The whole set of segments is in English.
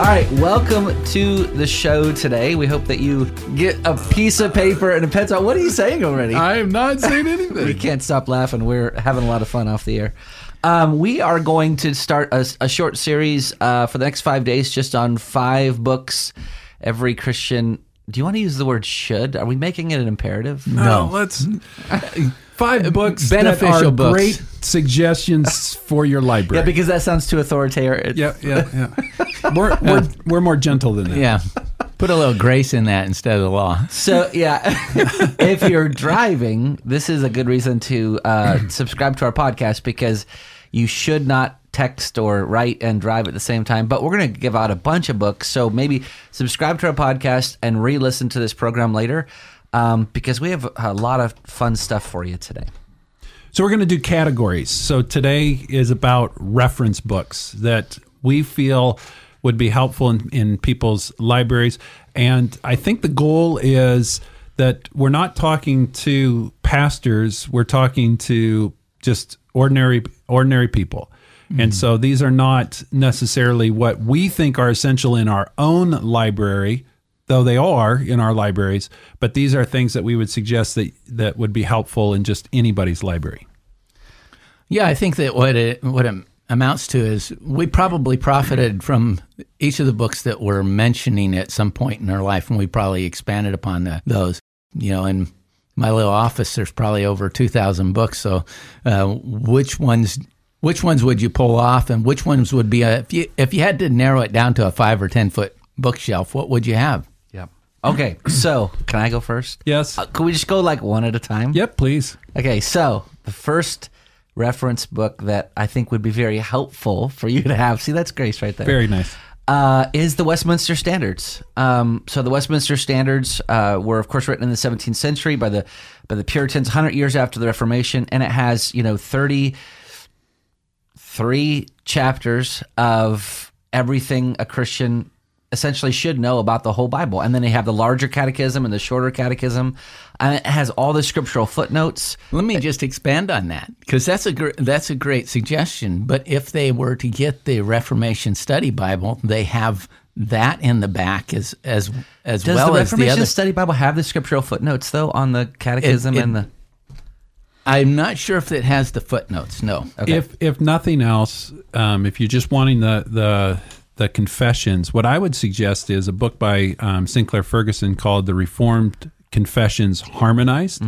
All right, welcome to the show today. We hope that you get a piece of paper and a pencil. What are you saying already? I am not saying anything. we can't stop laughing. We're having a lot of fun off the air. Um, we are going to start a, a short series uh, for the next five days, just on five books. Every Christian. Do you want to use the word "should"? Are we making it an imperative? no, let's five books beneficial that are books. great suggestions for your library. Yeah, because that sounds too authoritarian. yeah, yeah, yeah. We're, we're we're more gentle than that. Yeah. Put a little grace in that instead of the law. So yeah, if you're driving, this is a good reason to uh, subscribe to our podcast because you should not text or write and drive at the same time. But we're going to give out a bunch of books, so maybe subscribe to our podcast and re-listen to this program later um, because we have a lot of fun stuff for you today. So we're going to do categories. So today is about reference books that we feel would be helpful in, in people's libraries. And I think the goal is that we're not talking to pastors, we're talking to just ordinary ordinary people. And so these are not necessarily what we think are essential in our own library, though they are in our libraries, but these are things that we would suggest that that would be helpful in just anybody's library. Yeah, I think that what it what it amounts to is we probably profited from each of the books that we're mentioning at some point in our life, and we probably expanded upon the, those. You know, in my little office, there's probably over two thousand books. So, uh, which ones? Which ones would you pull off, and which ones would be a if you if you had to narrow it down to a five or ten foot bookshelf? What would you have? Okay, so can I go first? Yes. Uh, can we just go like one at a time? Yep, please. Okay, so the first reference book that I think would be very helpful for you to have. See, that's Grace right there. Very nice. uh, is the Westminster Standards. Um, so the Westminster Standards uh, were, of course, written in the 17th century by the by the Puritans, 100 years after the Reformation, and it has you know 33 chapters of everything a Christian essentially should know about the whole Bible. And then they have the larger catechism and the shorter catechism, and it has all the scriptural footnotes. Let me just expand on that because that's a gr- that's a great suggestion. But if they were to get the Reformation Study Bible, they have that in the back as as as Does well the as the Reformation other. Study Bible have the scriptural footnotes though on the catechism It- it- and the? I'm not sure if it has the footnotes. No. Okay. If if nothing else, um, if you're just wanting the the the confessions, what I would suggest is a book by um, Sinclair Ferguson called "The Reformed Confessions Harmonized,"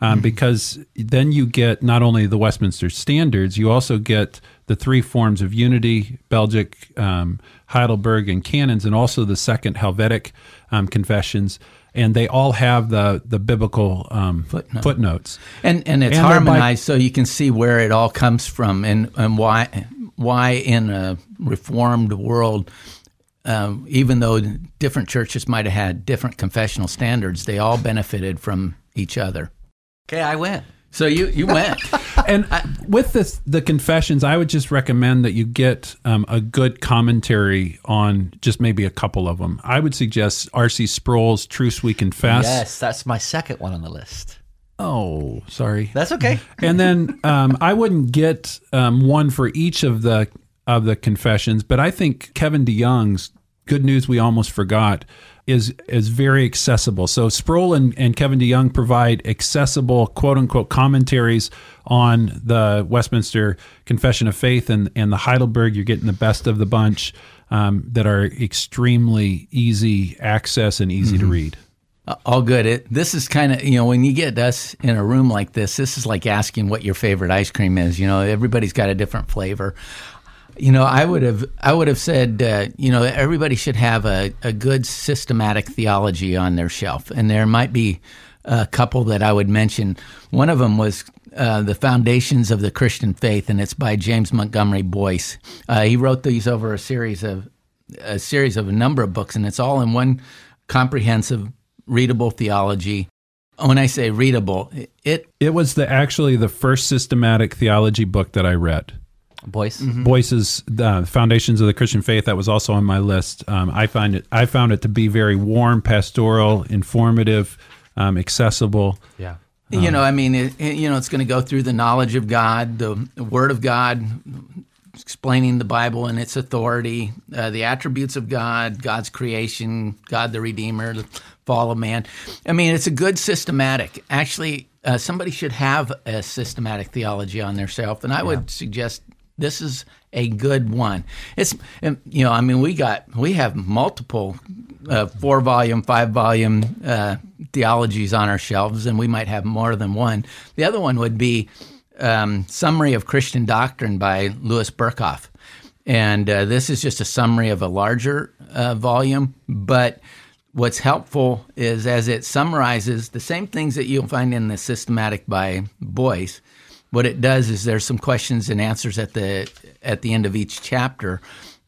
um, because then you get not only the Westminster Standards, you also get the three forms of unity: Belgic, um, Heidelberg, and canons, and also the Second Helvetic um, confessions. And they all have the the biblical um, Footnote. footnotes. And and it's And they're by- harmonized so you can see where it all comes from and and why why in a reformed world. Um, even though different churches might have had different confessional standards, they all benefited from each other. Okay, I went. So you you went. And with this, the confessions, I would just recommend that you get um, a good commentary on just maybe a couple of them. I would suggest R.C. Sproul's "Truths We Confess." Yes, that's my second one on the list. Oh, sorry. That's okay. and then um, I wouldn't get um, one for each of the of the confessions, but I think Kevin DeYoung's "Good News We Almost Forgot" is is very accessible. So Sproul and, and Kevin DeYoung provide accessible quote unquote commentaries on the Westminster Confession of Faith and and the Heidelberg. You're getting the best of the bunch um, that are extremely easy access and easy to read. All good. It, this is kind of, you know, when you get us in a room like this, this is like asking what your favorite ice cream is. You know, everybody's got a different flavor. You know, I would have I would have said, uh, you know, everybody should have a, a good systematic theology on their shelf, and there might be a couple that I would mention. One of them was uh, the Foundations of the Christian Faith, and it's by James Montgomery Boice. Uh, he wrote these over a series of a series of a number of books, and it's all in one comprehensive, readable theology. When I say readable, it It was the actually the first systematic theology book that I read. Boice. Boice's uh, Foundations of the Christian Faith that was also on my list. Um, I find it I found it to be very warm, pastoral, informative, um, accessible. Yeah. You know, I mean, it, it- you know, it's going to go through the knowledge of God, the, the Word of God, explaining the Bible and its authority, uh, the attributes of God, God's creation, God the Redeemer, the fall of man. I mean, it's a good systematic. Actually, uh, somebody should have a systematic theology on their shelf, and I would suggest this is a good one. It's um, you know, I mean, we got we have multiple uh, four volume, five volume uh, theologies on our shelves, and we might have more than one. The other one would be um, Summary of Christian Doctrine by Louis Berkhof. And uh, this is just a summary of a larger uh, volume, but what's helpful is as it summarizes the same things that you'll find in the systematic by Boice. What it does is there's some questions and answers at the at the end of each chapter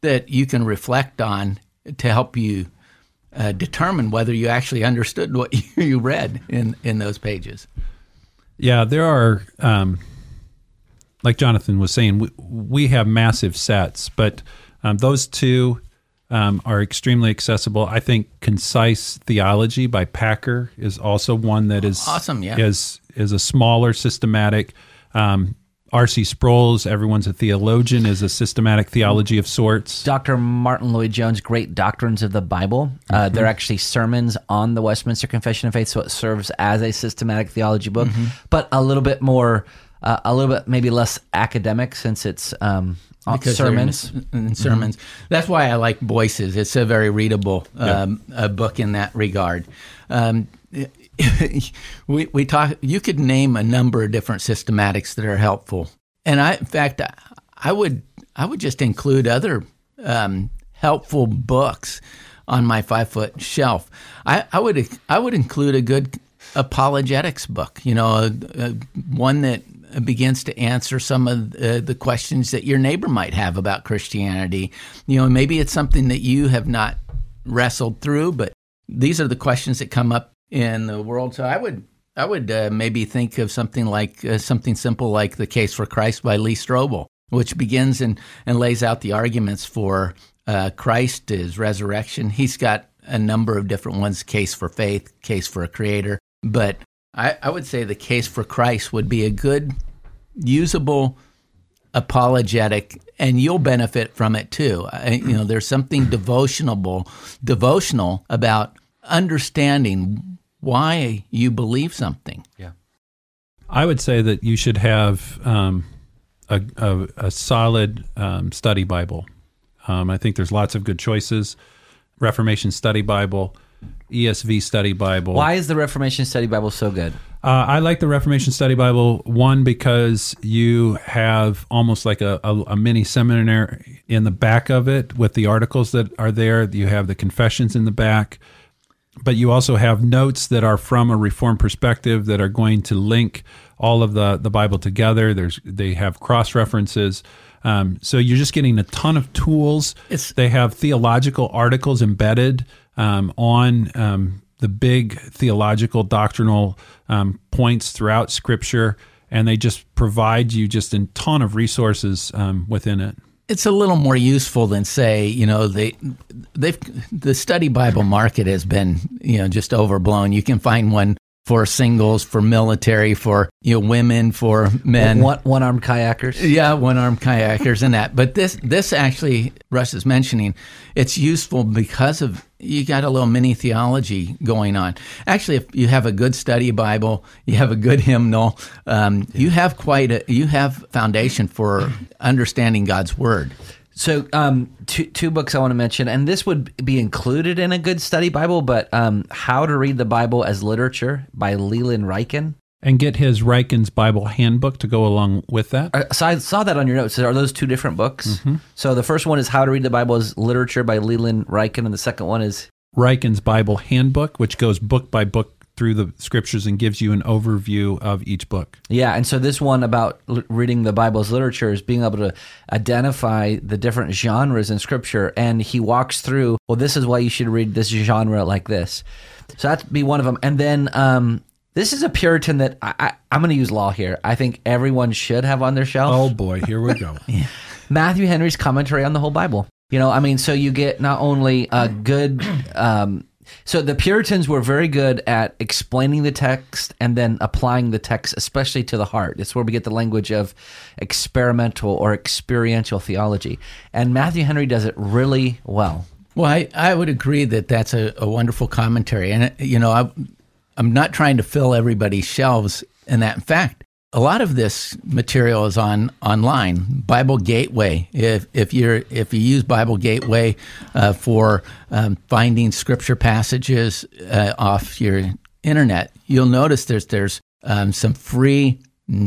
that you can reflect on to help you uh, determine whether you actually understood what you read in in those pages. Yeah, there are, um, like Jonathan was saying, we, we have massive sets, but um, those two um, are extremely accessible. I think Concise Theology by Packer is also one that is Awesome, yeah. is is a smaller systematic. Um, R.C. Sproul's Everyone's a Theologian is a systematic theology of sorts. Dr. Martyn Lloyd-Jones' Great Doctrines of the Bible. Uh, They're actually sermons on the Westminster Confession of Faith, so it serves as a systematic theology book, but a little bit more, uh, a little bit maybe less academic since it's um, because sermons. in, sermons. That's why I like Boice's. It's a very readable um, a book in that regard. Um, we we talk. You could name a number of different systematics that are helpful, and I, in fact, I, I would I would just include other um, helpful books on my five foot shelf. I, I would I would include a good apologetics book. You know, a, a, one that begins to answer some of uh, the questions that your neighbor might have about Christianity. You know, maybe it's something that you have not wrestled through, but these are the questions that come up in the world. So I would I would uh, maybe think of something like uh, something simple like the Case for Christ by Lee Strobel, which begins and, and lays out the arguments for uh, Christ, his resurrection. He's got a number of different ones: case for faith, case for a creator. But I, I would say the case for Christ would be a good, usable apologetic and you'll benefit from it too I, you know there's something devotional devotional about understanding why you believe something Yeah, I would say that you should have um, a, a, a solid um, study Bible. Um, I think there's lots of good choices. Reformation Study Bible, ESV Study Bible. Why is the Reformation Study Bible so good? Uh, I like the Reformation Study Bible one because you have almost like a, a, a mini seminary in the back of it with the articles that are there. You have the confessions in the back, but you also have notes that are from a Reformed perspective that are going to link all of the the Bible together. There's they have cross references. Um, so you're just getting a ton of tools. It's- they have theological articles embedded um, on um, the big theological doctrinal um, points throughout Scripture, and they just provide you just a ton of resources um, within it. it's a little more useful than say you know they they've the study bible market has been you know just overblown you can find one for singles for military for you know women for men One, one armed kayakers. Yeah, one armed kayakers and that. But this this actually Russ is mentioning, it's useful because of you got a little mini theology going on. Actually, if you have a good study Bible, you have a good hymnal, um, you have quite a you have foundation for understanding God's word. So, um, two, two books I want to mention, and this would be included in a good study Bible, but um, How to Read the Bible as Literature by Leland Ryken. and get his Ryken's Bible Handbook to go along with that. Uh, So I saw that on your notes. Are those two different books? So the first one is How to Read the Bible as Literature by Leland Ryken, and the second one is Ryken's Bible Handbook, which goes book by book through the scriptures and gives you an overview of each book. Yeah, and so this one about l- reading the Bible as literature is being able to identify the different genres in Scripture, and he walks through. Well, this is why you should read this genre like this. So that'd be one of them, and then um, this is a Puritan that I, I, I'm going to use law here. I think everyone should have on their shelf. Oh boy, here we go. Matthew Henry's commentary on the whole Bible. You know, I mean, so you get not only a good. Um, so the Puritans were very good at explaining the text and then applying the text, especially to the heart. It's where we get the language of experimental or experiential theology. And Matthew Henry does it really well. Well, I, I would agree that that's a, a wonderful commentary. And, uh, you know, I, I'm not trying to fill everybody's shelves in that. In fact, a lot of this material is on online. Bible Gateway. If if you're if you use Bible Gateway uh, for um, finding scripture passages uh, off your internet, you'll notice there's there's um, some free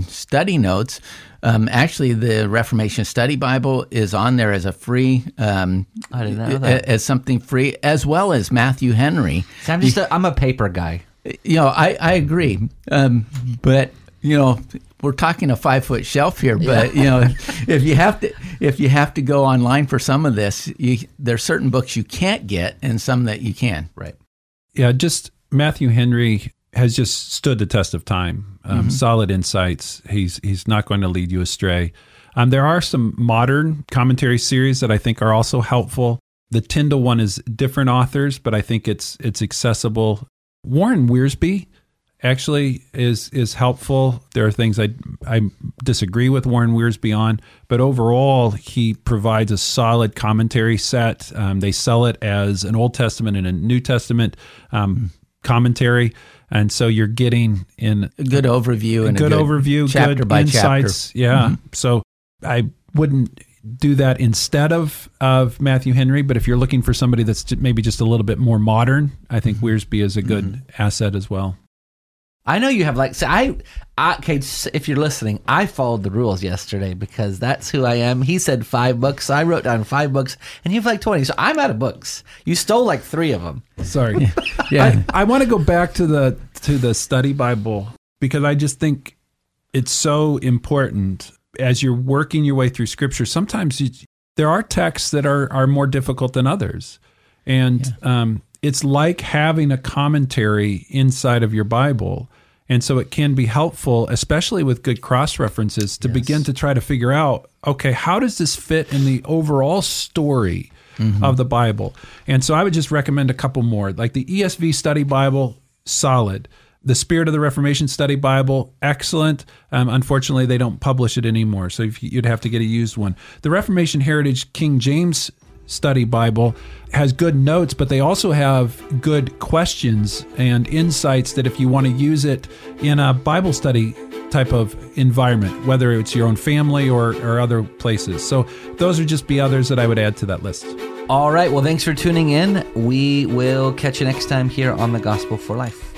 study notes. Um, actually, the Reformation Study Bible is on there as a free, um, I didn't know that. as something free, as well as Matthew Henry. So I'm just a, I'm a paper guy. You know, I, I agree. Um, but, you know, we're talking a five foot shelf here, but you know, if you have to, if you have to go online for some of this, you, there's certain books you can't get and some that you can. Right. yeah, just Matthew Henry has just stood the test of time. Um, Solid insights. He's he's not going to lead you astray. Um, there are some modern commentary series that I think are also helpful. The Tyndale one is different authors, but I think it's it's accessible. Warren Wiersbe actually is is helpful. There are things I I disagree with Warren Wiersbe on, but overall he provides a solid commentary set. Um, they sell it as an Old Testament and a New Testament um, commentary, and so you're getting in A good overview a and good, a good overview, chapter good by insights. chapter. Yeah. So I wouldn't do that instead of of Matthew Henry, but if you're looking for somebody that's maybe just a little bit more modern, I think Wiersbe is a good asset as well. I know you have like so I, I okay if you're listening I followed the rules yesterday because that's who I am. He said five books. So I wrote down five books and you have like 20 so I'm out of books. You stole like three of them Sorry. Yeah. I, I want to go back to the to the study Bible because I just think it's so important as you're working your way through Scripture. Sometimes you, there are texts that are are more difficult than others, and um, it's like having a commentary inside of your Bible. And so it can be helpful, especially with good cross references, to begin to try to figure out okay, how does this fit in the overall story of the Bible? And so I would just recommend a couple more. Like the ESV Study Bible, solid. The Spirit of the Reformation Study Bible, excellent. Um, unfortunately, they don't publish it anymore, so you'd have to get a used one. The Reformation Heritage King James Study Bible has good notes, but they also have good questions and insights that if you want to use it in a Bible study type of environment, whether it's your own family or, or other places. So those would just be others that I would add to that list. all right well thanks for tuning in we will catch you next time here on the Gospel for Life